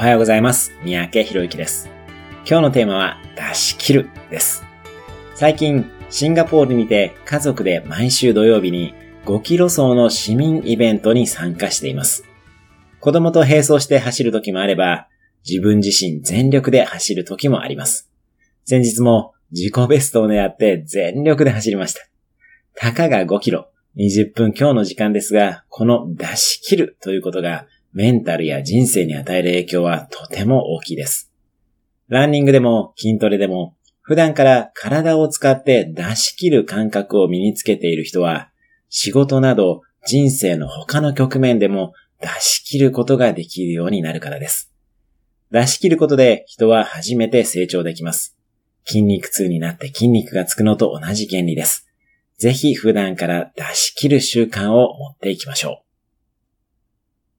おはようございます。三宅博之です。今日のテーマは、出し切るです。最近、シンガポールにて家族で毎週土曜日に5キロ走の市民イベントに参加しています。子供と並走して走る時もあれば、自分自身全力で走る時もあります。先日も自己ベストを狙って全力で走りました。たかが5キロ、20分今日の時間ですが、この出し切るということがメンタルや人生に与える影響はとても大きいです。ランニングでも筋トレでも普段から体を使って出し切る感覚を身につけている人は仕事など人生の他の局面でも出し切ることができるようになるからです。出し切ることで人は初めて成長できます。筋肉痛になって筋肉がつくのと同じ原理です。ぜひ普段から出し切る習慣を持っていきましょう。